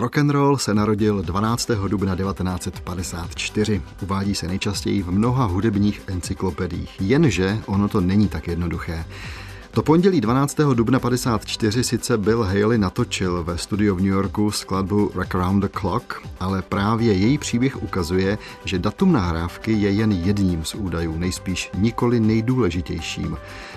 Rock and roll se narodil 12. dubna 1954. Uvádí se nejčastěji v mnoha hudebních encyklopediích, jenže ono to není tak jednoduché. To pondělí 12. dubna 54 sice Bill Haley natočil ve studiu v New Yorku skladbu Rock Around the Clock, ale právě její příběh ukazuje, že datum nahrávky je jen jedním z údajů, nejspíš nikoli nejdůležitějším.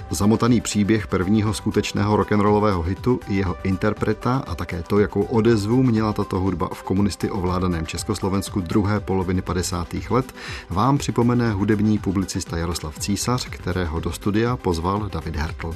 Zamotaný příběh prvního skutečného rock'n'rollového hitu, jeho interpreta a také to, jakou odezvu měla tato hudba v komunisty ovládaném Československu druhé poloviny 50. let, vám připomene hudební publicista Jaroslav Císař, kterého do studia pozval David Hertl.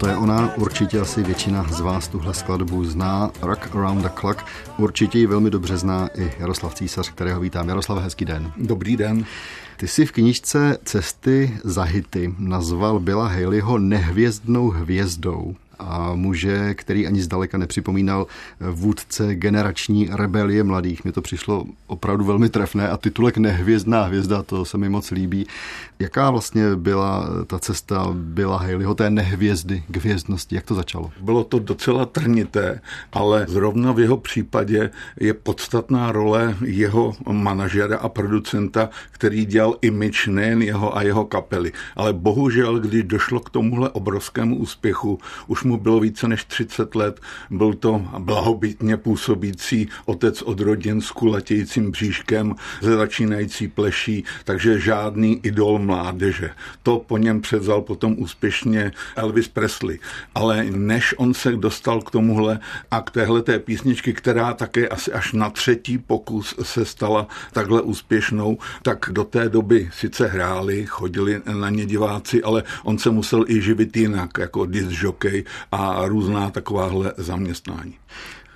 To je ona, určitě asi většina z vás tuhle skladbu zná. Rock Around the Clock určitě ji velmi dobře zná i Jaroslav Císař, kterého vítám. Jaroslav, hezký den. Dobrý den. Ty si v knižce Cesty za hity nazval Billa Haleyho nehvězdnou hvězdou a muže, který ani zdaleka nepřipomínal vůdce generační rebelie mladých. Mně to přišlo opravdu velmi trefné a titulek Nehvězdná hvězda, to se mi moc líbí. Jaká vlastně byla ta cesta byla Haleyho té nehvězdy k hvězdnosti? Jak to začalo? Bylo to docela trnité, ale zrovna v jeho případě je podstatná role jeho manažera a producenta, který dělal image nejen jeho a jeho kapely. Ale bohužel, když došlo k tomuhle obrovskému úspěchu, už mu bylo více než 30 let, byl to blahobytně působící otec od rodin s kulatějícím bříškem, ze začínající pleší, takže žádný idol mládeže. To po něm převzal potom úspěšně Elvis Presley. Ale než on se dostal k tomuhle a k téhle té písničky, která také asi až na třetí pokus se stala takhle úspěšnou, tak do té doby sice hráli, chodili na ně diváci, ale on se musel i živit jinak, jako disc jockey a různá takováhle zaměstnání.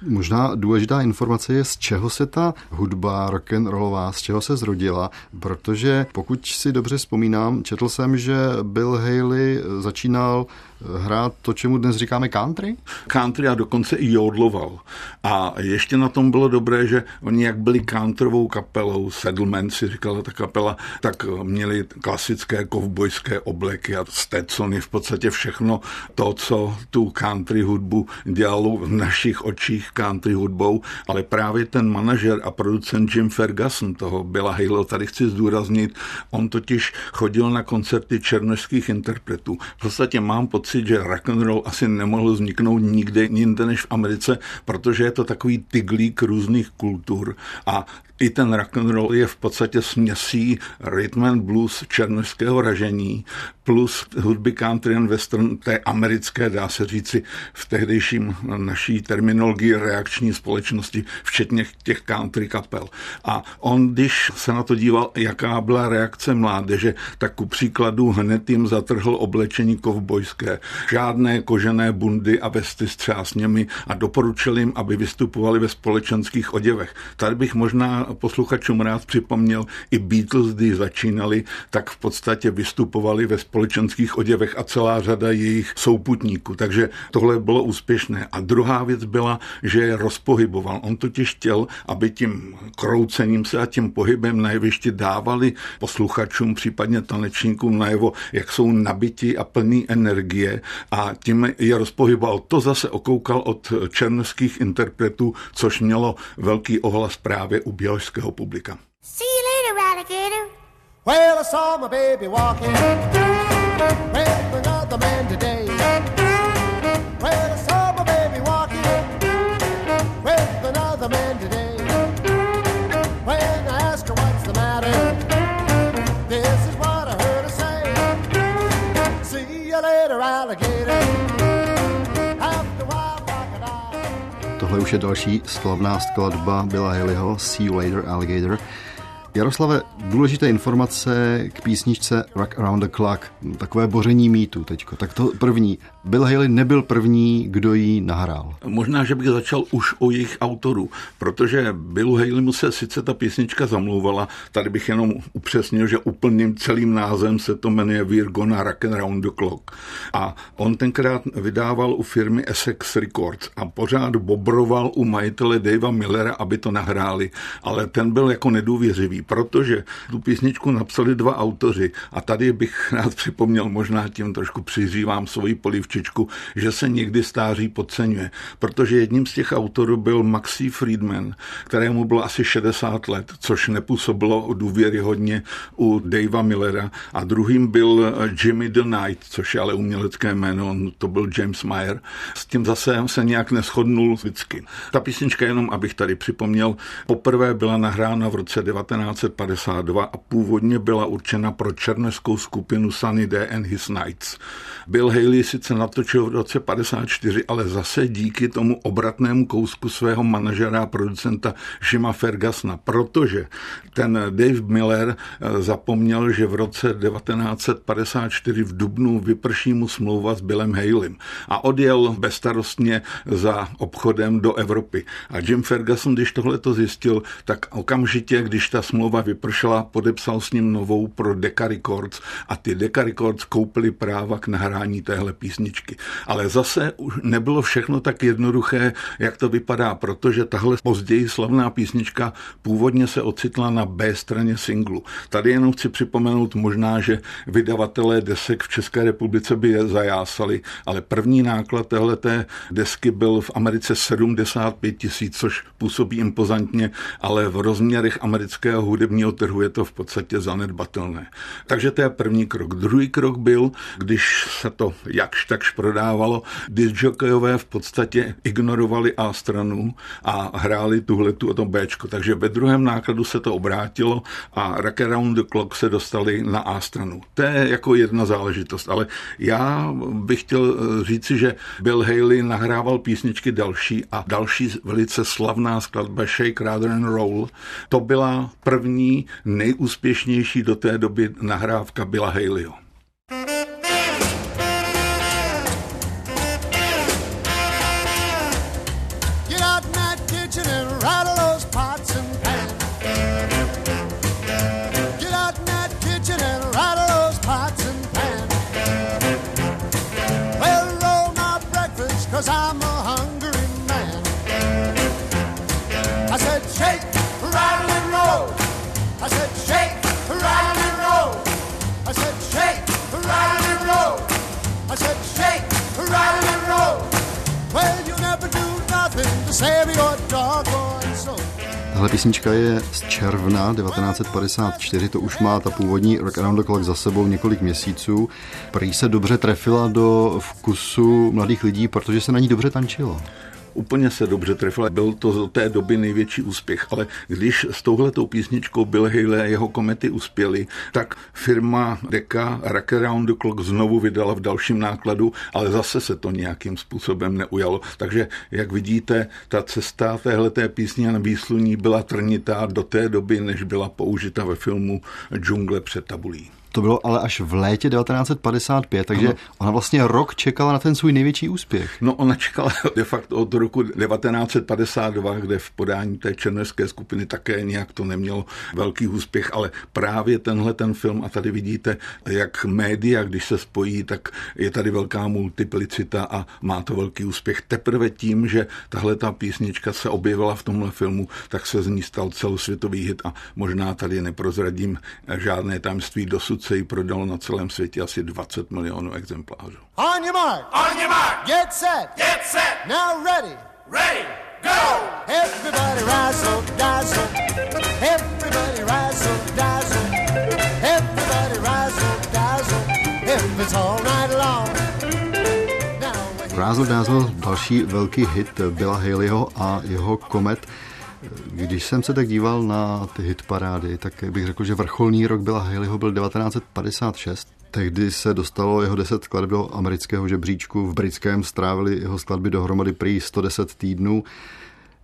Možná důležitá informace je, z čeho se ta hudba rock and rollová, z čeho se zrodila, protože pokud si dobře vzpomínám, četl jsem, že Bill Haley začínal hrát to, čemu dnes říkáme country? Country a dokonce i jodloval. A ještě na tom bylo dobré, že oni jak byli countrovou kapelou, Settlement si říkala ta kapela, tak měli klasické kovbojské obleky a stetsony, v podstatě všechno to, co tu country hudbu dělalo v našich očích country hudbou, ale právě ten manažer a producent Jim Ferguson toho byla Halo, tady chci zdůraznit, on totiž chodil na koncerty černožských interpretů. V podstatě mám pocit, že rock and roll asi nemohl vzniknout nikde jinde než v Americe, protože je to takový tyglík různých kultur. A i ten rock and roll je v podstatě směsí rhythm and blues černožského ražení plus hudby country and western té americké, dá se říci, v tehdejším naší terminologii reakční společnosti, včetně těch country kapel. A on, když se na to díval, jaká byla reakce mládeže, tak ku příkladu hned jim zatrhl oblečení kovbojské, žádné kožené bundy a vesty s třásněmi a doporučil jim, aby vystupovali ve společenských oděvech. Tady bych možná posluchačům rád připomněl, i Beatles, když začínali, tak v podstatě vystupovali ve společenských oděvech a celá řada jejich souputníků. Takže tohle bylo úspěšné. A druhá věc byla, že je rozpohyboval. On totiž chtěl, aby tím kroucením se a tím pohybem na jevišti dávali posluchačům, případně tanečníkům najevo, jak jsou nabití a plný energie a tím je rozpohyboval. To zase okoukal od černovských interpretů, což mělo velký ohlas právě u běložského publika. See you later, alligator. Well, I saw my baby walking Tohle už je další slavná skladba Billa Haleyho, See You Later Alligator. Jaroslave, důležité informace k písničce Rock Around the Clock, takové boření mýtu teďko. Tak to první. Bill Haley nebyl první, kdo ji nahrál. Možná, že bych začal už o jejich autoru, protože Billu Haleymu se sice ta písnička zamlouvala, tady bych jenom upřesnil, že úplným celým názvem se to jmenuje We're Gonna Rock Around the Clock. A on tenkrát vydával u firmy Essex Records a pořád bobroval u majitele Davea Millera, aby to nahráli, ale ten byl jako nedůvěřivý protože tu písničku napsali dva autoři a tady bych rád připomněl, možná tím trošku přiřívám svoji polivčičku, že se někdy stáří podceňuje, protože jedním z těch autorů byl Maxi Friedman, kterému bylo asi 60 let, což nepůsobilo důvěryhodně u Davea Millera a druhým byl Jimmy the Knight, což je ale umělecké jméno, on to byl James Meyer. S tím zase se nějak neschodnul vždycky. Ta písnička, jenom abych tady připomněl, poprvé byla nahrána v roce 19 1952 a původně byla určena pro černeskou skupinu Sunny Day and His Nights. Bill Haley sice natočil v roce 54, ale zase díky tomu obratnému kousku svého manažera a producenta Shima Fergasna, protože ten Dave Miller eh, zapomněl, že v roce 1954 v Dubnu vyprší mu smlouva s Billem Haleym a odjel bezstarostně za obchodem do Evropy. A Jim Ferguson, když tohle to zjistil, tak okamžitě, když ta smlouva smlouva vypršela, podepsal s ním novou pro Decca Records a ty Decca Records koupili práva k nahrání téhle písničky. Ale zase už nebylo všechno tak jednoduché, jak to vypadá, protože tahle později slavná písnička původně se ocitla na B straně singlu. Tady jenom chci připomenout možná, že vydavatelé desek v České republice by je zajásali, ale první náklad téhleté desky byl v Americe 75 tisíc, což působí impozantně, ale v rozměrech amerického hudebního trhu je to v podstatě zanedbatelné. Takže to je první krok. Druhý krok byl, když se to jakž takž prodávalo, disjokejové v podstatě ignorovali A stranu a hráli tuhle tu o tom Bčko. Takže ve druhém nákladu se to obrátilo a Rock Around the Clock se dostali na A stranu. To je jako jedna záležitost, ale já bych chtěl říci, že Bill Haley nahrával písničky další a další velice slavná skladba Shake, Rather and Roll, to byla první první nejúspěšnější do té doby nahrávka byla Haleyho. Tahle písnička je z června 1954, to už má ta původní Rock Around the Clock za sebou několik měsíců. Prý se dobře trefila do vkusu mladých lidí, protože se na ní dobře tančilo úplně se dobře trefil. Byl to z té doby největší úspěch, ale když s touhletou písničkou Bill Haley a jeho komety uspěli, tak firma Decca Rock Around the Clock znovu vydala v dalším nákladu, ale zase se to nějakým způsobem neujalo. Takže, jak vidíte, ta cesta téhleté písně na výsluní byla trnitá do té doby, než byla použita ve filmu Džungle před tabulí. To bylo ale až v létě 1955, takže ano. ona vlastně rok čekala na ten svůj největší úspěch. No ona čekala de facto od roku 1952, kde v podání té černeské skupiny také nějak to nemělo velký úspěch, ale právě tenhle ten film, a tady vidíte, jak média, když se spojí, tak je tady velká multiplicita a má to velký úspěch. Teprve tím, že tahle ta písnička se objevila v tomhle filmu, tak se z ní stal celosvětový hit a možná tady neprozradím žádné tajemství dosud se jí prodalo na celém světě asi 20 milionů exemplářů. On your mark. On your mark. Get set. Get set. Now ready. Ready. Go. Everybody rise up, rise up. Everybody rise up, rise up. Everybody rise up, rise up. If it's all right along. Razzle Dazzle, další velký hit Billa Haleyho a jeho komet. Když jsem se tak díval na ty hitparády, tak bych řekl, že vrcholný rok byla Haleyho byl 1956. Tehdy se dostalo jeho 10 skladeb do amerického žebříčku. V britském strávili jeho skladby dohromady prý 110 týdnů.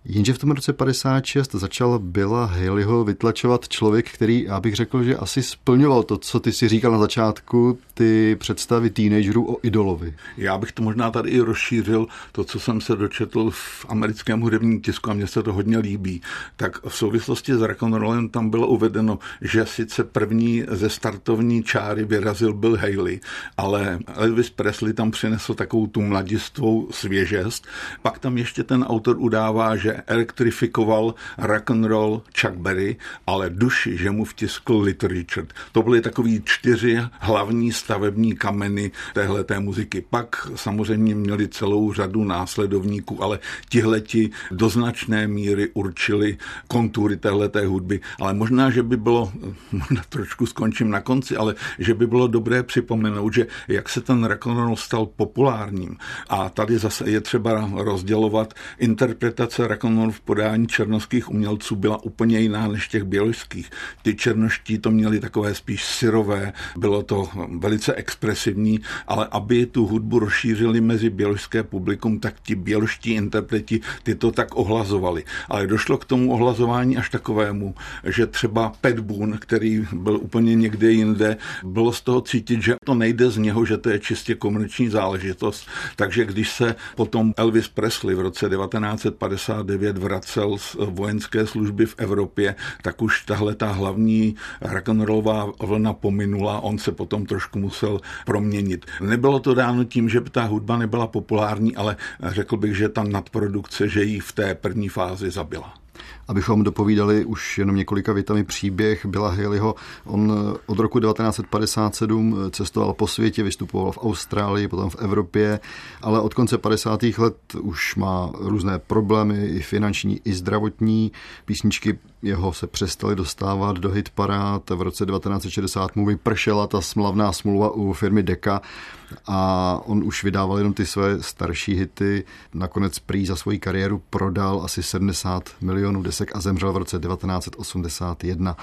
Jenže v tom roce 56 začal Billa Haleyho vytlačovat člověk, který, já bych řekl, že asi splňoval to, co ty si říkal na začátku, ty představy teenagerů o idolovi. Já bych to možná tady i rozšířil, to, co jsem se dočetl v americkém hudebním tisku a mně se to hodně líbí. Tak v souvislosti s rock'n'rollem tam bylo uvedeno, že sice první ze startovní čáry vyrazil Bill Haley, ale Elvis Presley tam přinesl takovou tu mladistvou svěžest. Pak tam ještě ten autor udává, že elektrifikoval rock and roll Chuck Berry, ale duši, že mu vtiskl Little Richard. To byly takový čtyři hlavní stavební kameny téhle té muziky. Pak samozřejmě měli celou řadu následovníků, ale tihleti do značné míry určili kontury téhle té hudby. Ale možná, že by bylo, možná trošku skončím na konci, ale že by bylo dobré připomenout, že jak se ten rock and roll stal populárním. A tady zase je třeba rozdělovat interpretace rock and v podání černovských umělců byla úplně jiná než těch běložských. Ty černoští to měli takové spíš syrové, bylo to velice expresivní, ale aby tu hudbu rozšířili mezi běložské publikum, tak ti běložští interpreti ty to tak ohlazovali. Ale došlo k tomu ohlazování až takovému, že třeba Pat Boone, který byl úplně někde jinde, bylo z toho cítit, že to nejde z něho, že to je čistě komerční záležitost. Takže když se potom Elvis Presley v roce 1959 vracel z vojenské služby v Evropě, tak už tahle ta hlavní rock'n'rollová vlna pominula, on se potom trošku musel proměnit. Nebylo to dáno tím, že ta hudba nebyla populární, ale řekl bych, že ta nadprodukce, že ji v té první fázi zabila abychom dopovídali už jenom několika větami příběh Billa Haleyho. On od roku 1957 cestoval po světě, vystupoval v Austrálii, potom v Evropě, ale od konce 50. let už má různé problémy, i finanční, i zdravotní. Písničky jeho se přestaly dostávat do hit parád. V roce 1960 mu vypršela ta smlavná smlouva u firmy Deka a on už vydával jenom ty své starší hity. Nakonec prý za svoji kariéru prodal asi 70 milionů desek a zemřel v roce 1981.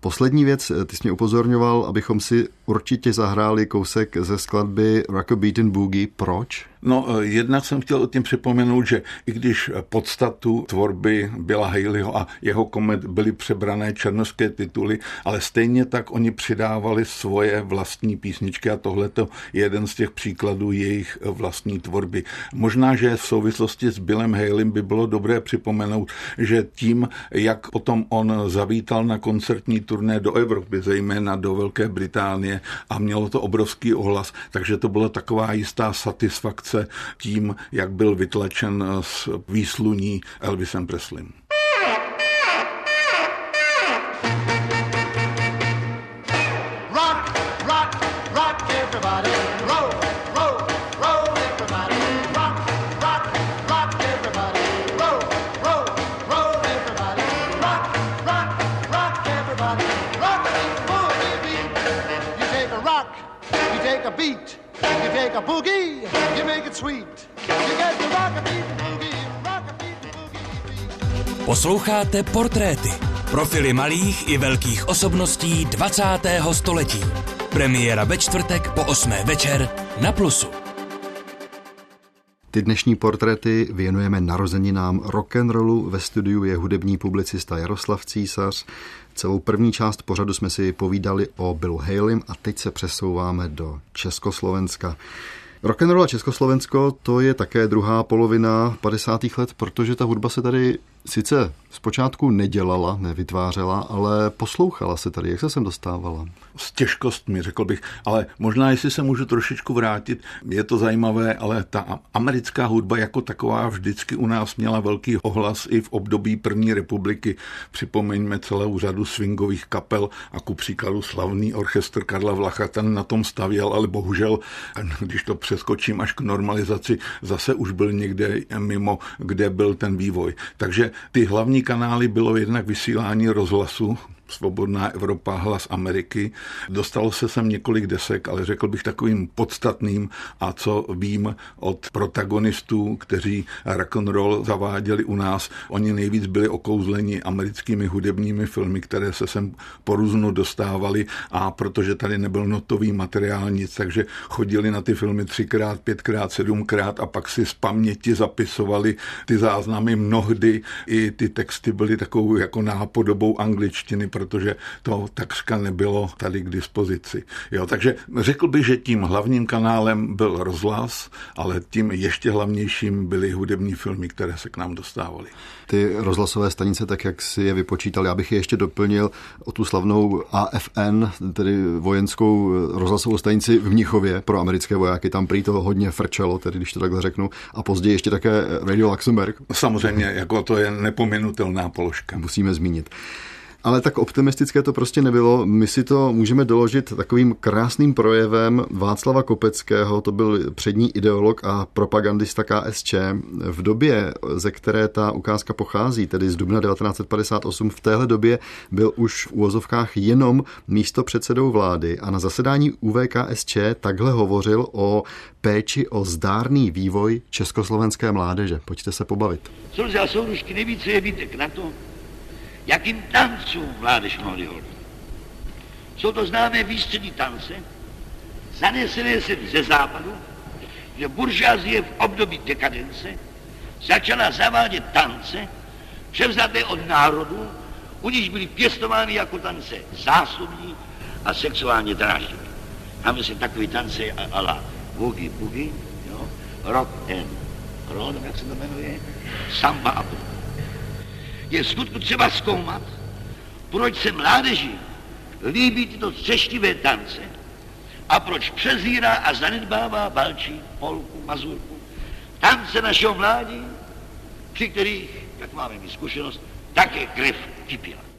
Poslední věc, ty jsi mě upozorňoval, abychom si určitě zahráli kousek ze skladby Rock Beaten Boogie. Proč? No, eh, jednak jsem chtěl o tím připomenout, že i když podstatu tvorby Billa Haleyho a jeho komet byly přebrané černovské tituly, ale stejně tak oni přidávali svoje vlastní písničky a tohle je jeden z těch příkladů jejich vlastní tvorby. Možná, že v souvislosti s Billem Haleym by bylo dobré připomenout, že tím, jak potom on zavítal na koncertní turné do Evropy, zejména do Velké Británie a mělo to obrovský ohlas, takže to byla taková jistá satisfakce se tím, jak byl vytlačen z výsluní Elvisem Presleym. Posloucháte Portréty. Profily malých i velkých osobností 20. století. Premiéra ve čtvrtek po 8. večer na Plusu. Ty dnešní portréty věnujeme narozeninám rock'n'rollu. Ve studiu je hudební publicista Jaroslav Císař. Celou první část pořadu jsme si povídali o Billu Haleym a teď se přesouváme do Československa. Rock'n'roll a Československo to je také druhá polovina 50. let, protože ta hudba se tady sice zpočátku nedělala, nevytvářela, ale poslouchala se tady. Jak se sem dostávala? S těžkostmi, řekl bych. Ale možná, jestli se můžu trošičku vrátit, je to zajímavé, ale ta americká hudba jako taková vždycky u nás měla velký ohlas i v období první republiky. Připomeňme celou řadu swingových kapel a ku příkladu slavný orchestr Karla Vlacha, ten na tom stavěl, ale bohužel, když to přeskočím až k normalizaci, zase už byl někde mimo, kde byl ten vývoj. Takže ty hlavní kanály bylo jednak vysílání rozhlasu, Svobodná Evropa, Hlas Ameriky. Dostalo se sem několik desek, ale řekl bych takovým podstatným a co vím od protagonistů, kteří rock and roll zaváděli u nás, oni nejvíc byli okouzleni americkými hudebními filmy, které se sem po různu dostávali a protože tady nebyl notový materiál nic, takže chodili na ty filmy třikrát, pětkrát, sedmkrát a pak si z paměti zapisovali ty záznamy mnohdy. I ty texty byly takovou jako nápodobou angličtiny, protože to takřka nebylo tady k dispozici. Jo, takže řekl bych, že tím hlavním kanálem byl rozhlas, ale tím ještě hlavnějším byly hudební filmy, které se k nám dostávaly. Ty rozhlasové stanice, tak jak si je vypočítal, já bych je ještě doplnil o tu slavnou AFN, tedy vojenskou rozhlasovou stanici v Mnichově pro americké vojáky. Tam prý to hodně frčelo, tedy když to takhle řeknu. A později ještě také Radio Luxemburg. Samozřejmě, jako to je nepominutelná položka. Musíme zmínit. Ale tak optimistické to prostě nebylo. My si to můžeme doložit takovým krásným projevem Václava Kopeckého, to byl přední ideolog a propagandista KSČ. V době, ze které ta ukázka pochází, tedy z dubna 1958, v téhle době byl už v úvozovkách jenom místo předsedou vlády a na zasedání UVKSČ takhle hovořil o péči o zdárný vývoj československé mládeže. Pojďte se pobavit. A sourušky nejvíce je výtek na to, jakým tancům mládež mohli hodit. Jsou to známé výstřední tance, zanesené se ze západu, že buržázie v období dekadence začala zavádět tance, převzaté od národů, u níž byly pěstovány jako tance zásobní a sexuálně dráždivé. Máme se takový tance a la boogie boogie, jo? rock and roll, jak se to jmenuje, samba a podobně je skutku třeba zkoumat, proč se mládeži líbí tyto třeštivé tance a proč přezírá a zanedbává balčí, polku, mazurku, tance našeho mládí, při kterých, jak máme mi zkušenost, také krev kypila.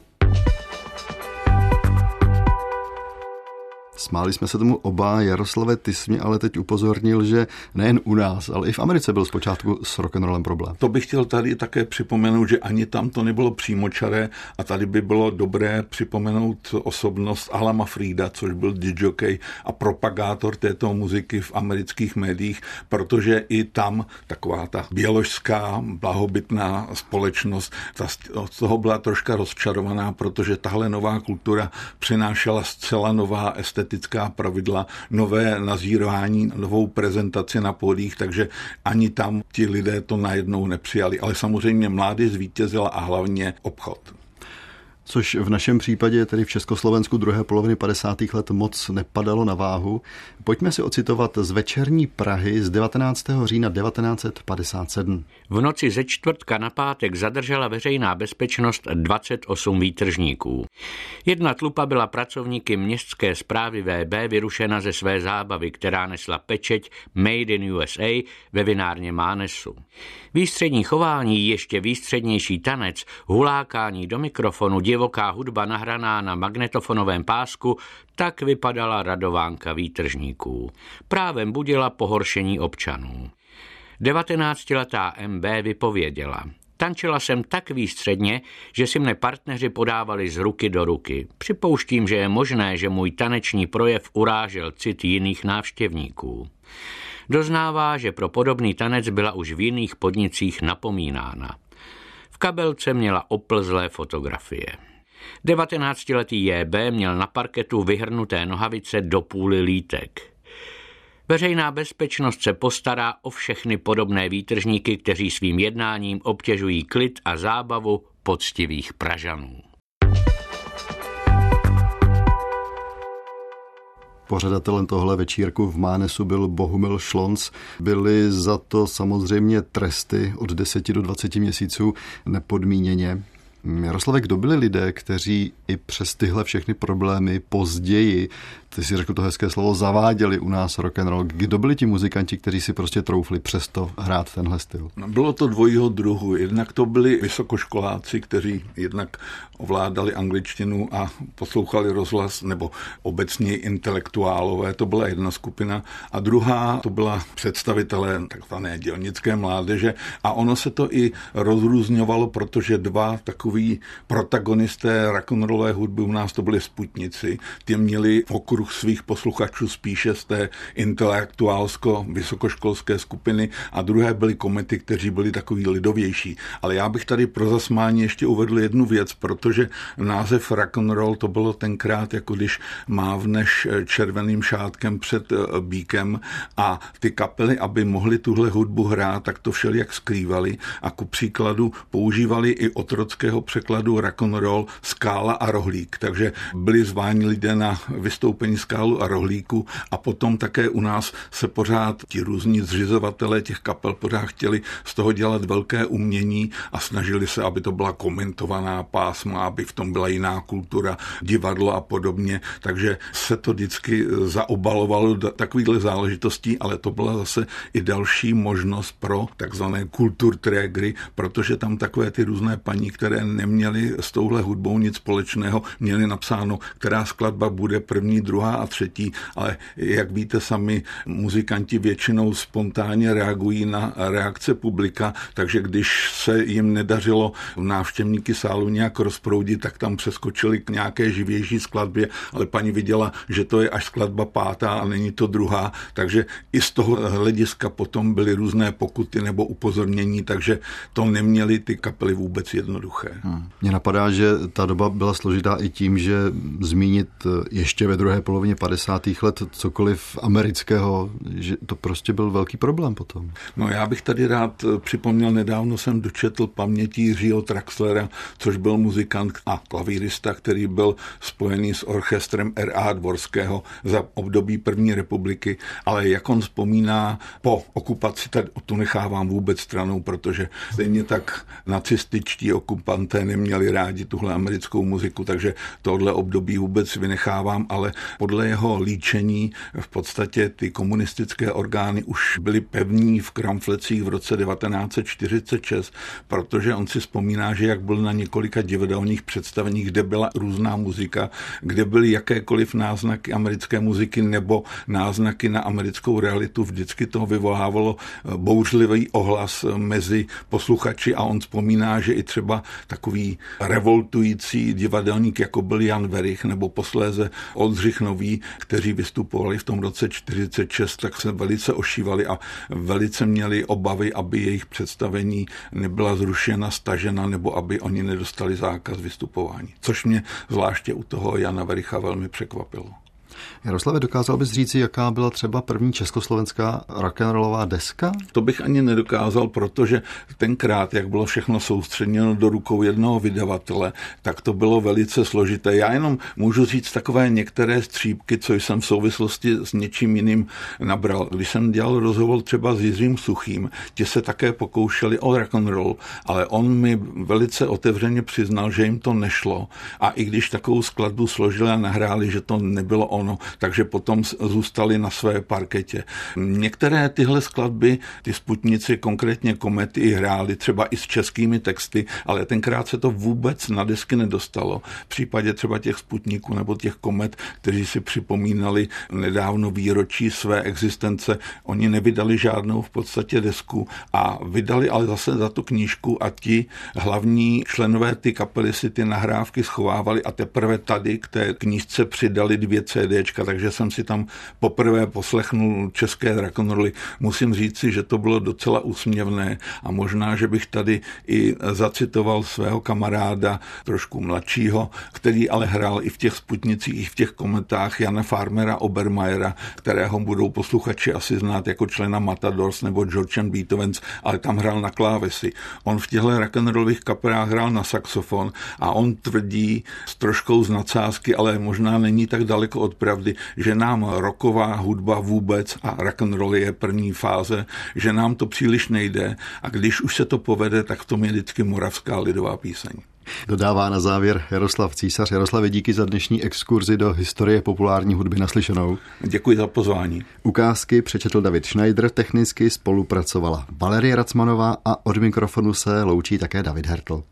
Smáli jsme se tomu oba. Jaroslave, ty jsi mě ale teď upozornil, že nejen u nás, ale i v Americe byl zpočátku s rock'n'rollem problém. To bych chtěl tady také připomenout, že ani tam to nebylo přímočaré a tady by bylo dobré připomenout osobnost Alama Frida, což byl DJ a propagátor této muziky v amerických médiích, protože i tam taková ta běložská blahobytná společnost ta z toho byla troška rozčarovaná, protože tahle nová kultura přinášela zcela nová estetika etická pravidla, nové nazírání, novou prezentaci na pódích, takže ani tam ti lidé to najednou nepřijali. Ale samozřejmě mládí zvítězila a hlavně obchod což v našem případě, tedy v Československu druhé poloviny 50. let, moc nepadalo na váhu. Pojďme si ocitovat z večerní Prahy z 19. října 1957. V noci ze čtvrtka na pátek zadržela veřejná bezpečnost 28 výtržníků. Jedna tlupa byla pracovníky městské zprávy VB vyrušena ze své zábavy, která nesla pečeť Made in USA ve vinárně Mánesu. Výstřední chování, ještě výstřednější tanec, hulákání do mikrofonu, divoká hudba nahraná na magnetofonovém pásku, tak vypadala radovánka výtržníků. Právem budila pohoršení občanů. 19-letá MB vypověděla. Tančila jsem tak výstředně, že si mne partneři podávali z ruky do ruky. Připouštím, že je možné, že můj taneční projev urážel cit jiných návštěvníků. Doznává, že pro podobný tanec byla už v jiných podnicích napomínána. Kabelce měla oplzlé fotografie. 19-letý JB měl na parketu vyhrnuté nohavice do půly lítek. Veřejná bezpečnost se postará o všechny podobné výtržníky, kteří svým jednáním obtěžují klid a zábavu poctivých Pražanů. Pořadatelem tohle večírku v Mánesu byl Bohumil Šlonc. Byly za to samozřejmě tresty od 10 do 20 měsíců nepodmíněně. Jaroslave, kdo byli lidé, kteří i přes tyhle všechny problémy později ty si řekl to hezké slovo, zaváděli u nás rock and roll. Kdo byli ti muzikanti, kteří si prostě troufli přesto hrát tenhle styl? No, bylo to dvojího druhu. Jednak to byli vysokoškoláci, kteří jednak ovládali angličtinu a poslouchali rozhlas, nebo obecně intelektuálové, to byla jedna skupina. A druhá to byla představitelé takzvané dělnické mládeže. A ono se to i rozrůzňovalo, protože dva takový protagonisté rock'n'rollové hudby u nás to byli sputnici. Ty měli okruh svých posluchačů spíše z té intelektuálsko-vysokoškolské skupiny a druhé byly komety, kteří byli takový lidovější. Ale já bych tady pro zasmání ještě uvedl jednu věc, protože název rock'n'roll to bylo tenkrát, jako když mávneš červeným šátkem před eh, bíkem a ty kapely, aby mohly tuhle hudbu hrát, tak to všelijak skrývali a ku příkladu používali i otrockého překladu rock'n'roll skála a rohlík. Takže byli zváni lidé na vystoupení skálu a rohlíku a potom také u nás se pořád ti různí zřizovatelé těch kapel pořád chtěli z toho dělat velké umění a snažili se, aby to byla komentovaná pásma, aby v tom byla jiná kultura, divadlo a podobně. Takže se to vždycky zaobalovalo do takovýchhle záležitostí, ale to byla zase i další možnost pro takzvané kulturträgery, protože tam takové ty různé paní, které neměly s touhle hudbou nic společného, měly napsáno, která skladba bude první, druhá a třetí, ale jak víte sami, muzikanti většinou spontánně reagují na reakce publika, takže když se jim nedařilo návštěvníky sálu nějak rozproudit, tak tam přeskočili k nějaké živější skladbě, ale paní viděla, že to je až skladba pátá a není to druhá, takže i z toho hlediska potom byly různé pokuty nebo upozornění, takže to neměly ty kapely vůbec jednoduché. Hmm. Mně napadá, že ta doba byla složitá i tím, že zmínit ještě ve druhé polovině 50. let cokoliv amerického, že to prostě byl velký problém potom. No já bych tady rád připomněl, nedávno jsem dočetl paměti Jiřího Traxlera, což byl muzikant a klavírista, který byl spojený s orchestrem R.A. Dvorského za období první republiky, ale jak on vzpomíná po okupaci, tak tu nechávám vůbec stranou, protože stejně tak nacističtí okupanté neměli rádi tuhle americkou muziku, takže tohle období vůbec vynechávám, ale podle jeho líčení v podstatě ty komunistické orgány už byly pevní v Kramflecích v roce 1946, protože on si vzpomíná, že jak byl na několika divadelních představeních, kde byla různá muzika, kde byly jakékoliv náznaky americké muziky nebo náznaky na americkou realitu, vždycky to vyvolávalo bouřlivý ohlas mezi posluchači a on vzpomíná, že i třeba takový revoltující divadelník, jako byl Jan Verich nebo posléze Oldřich Nový, kteří vystupovali v tom roce 46, tak se velice ošívali a velice měli obavy, aby jejich představení nebyla zrušena, stažena nebo aby oni nedostali zákaz vystupování. Což mě zvláště u toho Jana Vericha velmi překvapilo. Jaroslave, dokázal bys říci, jaká byla třeba první československá rock'n'rollová deska? To bych ani nedokázal, protože tenkrát, jak bylo všechno soustředěno do rukou jednoho vydavatele, tak to bylo velice složité. Já jenom můžu říct takové některé střípky, co jsem v souvislosti s něčím jiným nabral. Když jsem dělal rozhovor třeba s Jiřím Suchým, ti se také pokoušeli o rock'n'roll, ale on mi velice otevřeně přiznal, že jim to nešlo. A i když takovou skladbu složili a nahráli, že to nebylo ono, takže potom zůstali na své parketě. Některé tyhle skladby, ty sputnici, konkrétně komety, hráli třeba i s českými texty, ale tenkrát se to vůbec na desky nedostalo. V případě třeba těch sputniků nebo těch komet, kteří si připomínali nedávno výročí své existence, oni nevydali žádnou v podstatě desku a vydali ale zase za tu knížku a ti hlavní členové ty kapely si ty nahrávky schovávali a teprve tady k té knížce přidali dvě CDčka takže jsem si tam poprvé poslechnul české rock'n'rolly. Musím říci, že to bylo docela úsměvné a možná, že bych tady i zacitoval svého kamaráda, trošku mladšího, který ale hrál i v těch sputnicích, i v těch komentách Jana Farmera Obermajera, kterého budou posluchači asi znát jako člena Matadors nebo George and Beethovens, ale tam hrál na klávesy. On v těchto rock'n'rollových kapelách hrál na saxofon a on tvrdí s troškou z nadsázky, ale možná není tak daleko od pravdy, že nám roková hudba vůbec a rock and roll je první fáze, že nám to příliš nejde a když už se to povede, tak v tom je vždycky moravská lidová píseň. Dodává na závěr Jaroslav Císař. Jaroslav, díky za dnešní exkurzi do historie populární hudby naslyšenou. Děkuji za pozvání. Ukázky přečetl David Schneider, technicky spolupracovala Valerie Racmanová a od mikrofonu se loučí také David Hertl.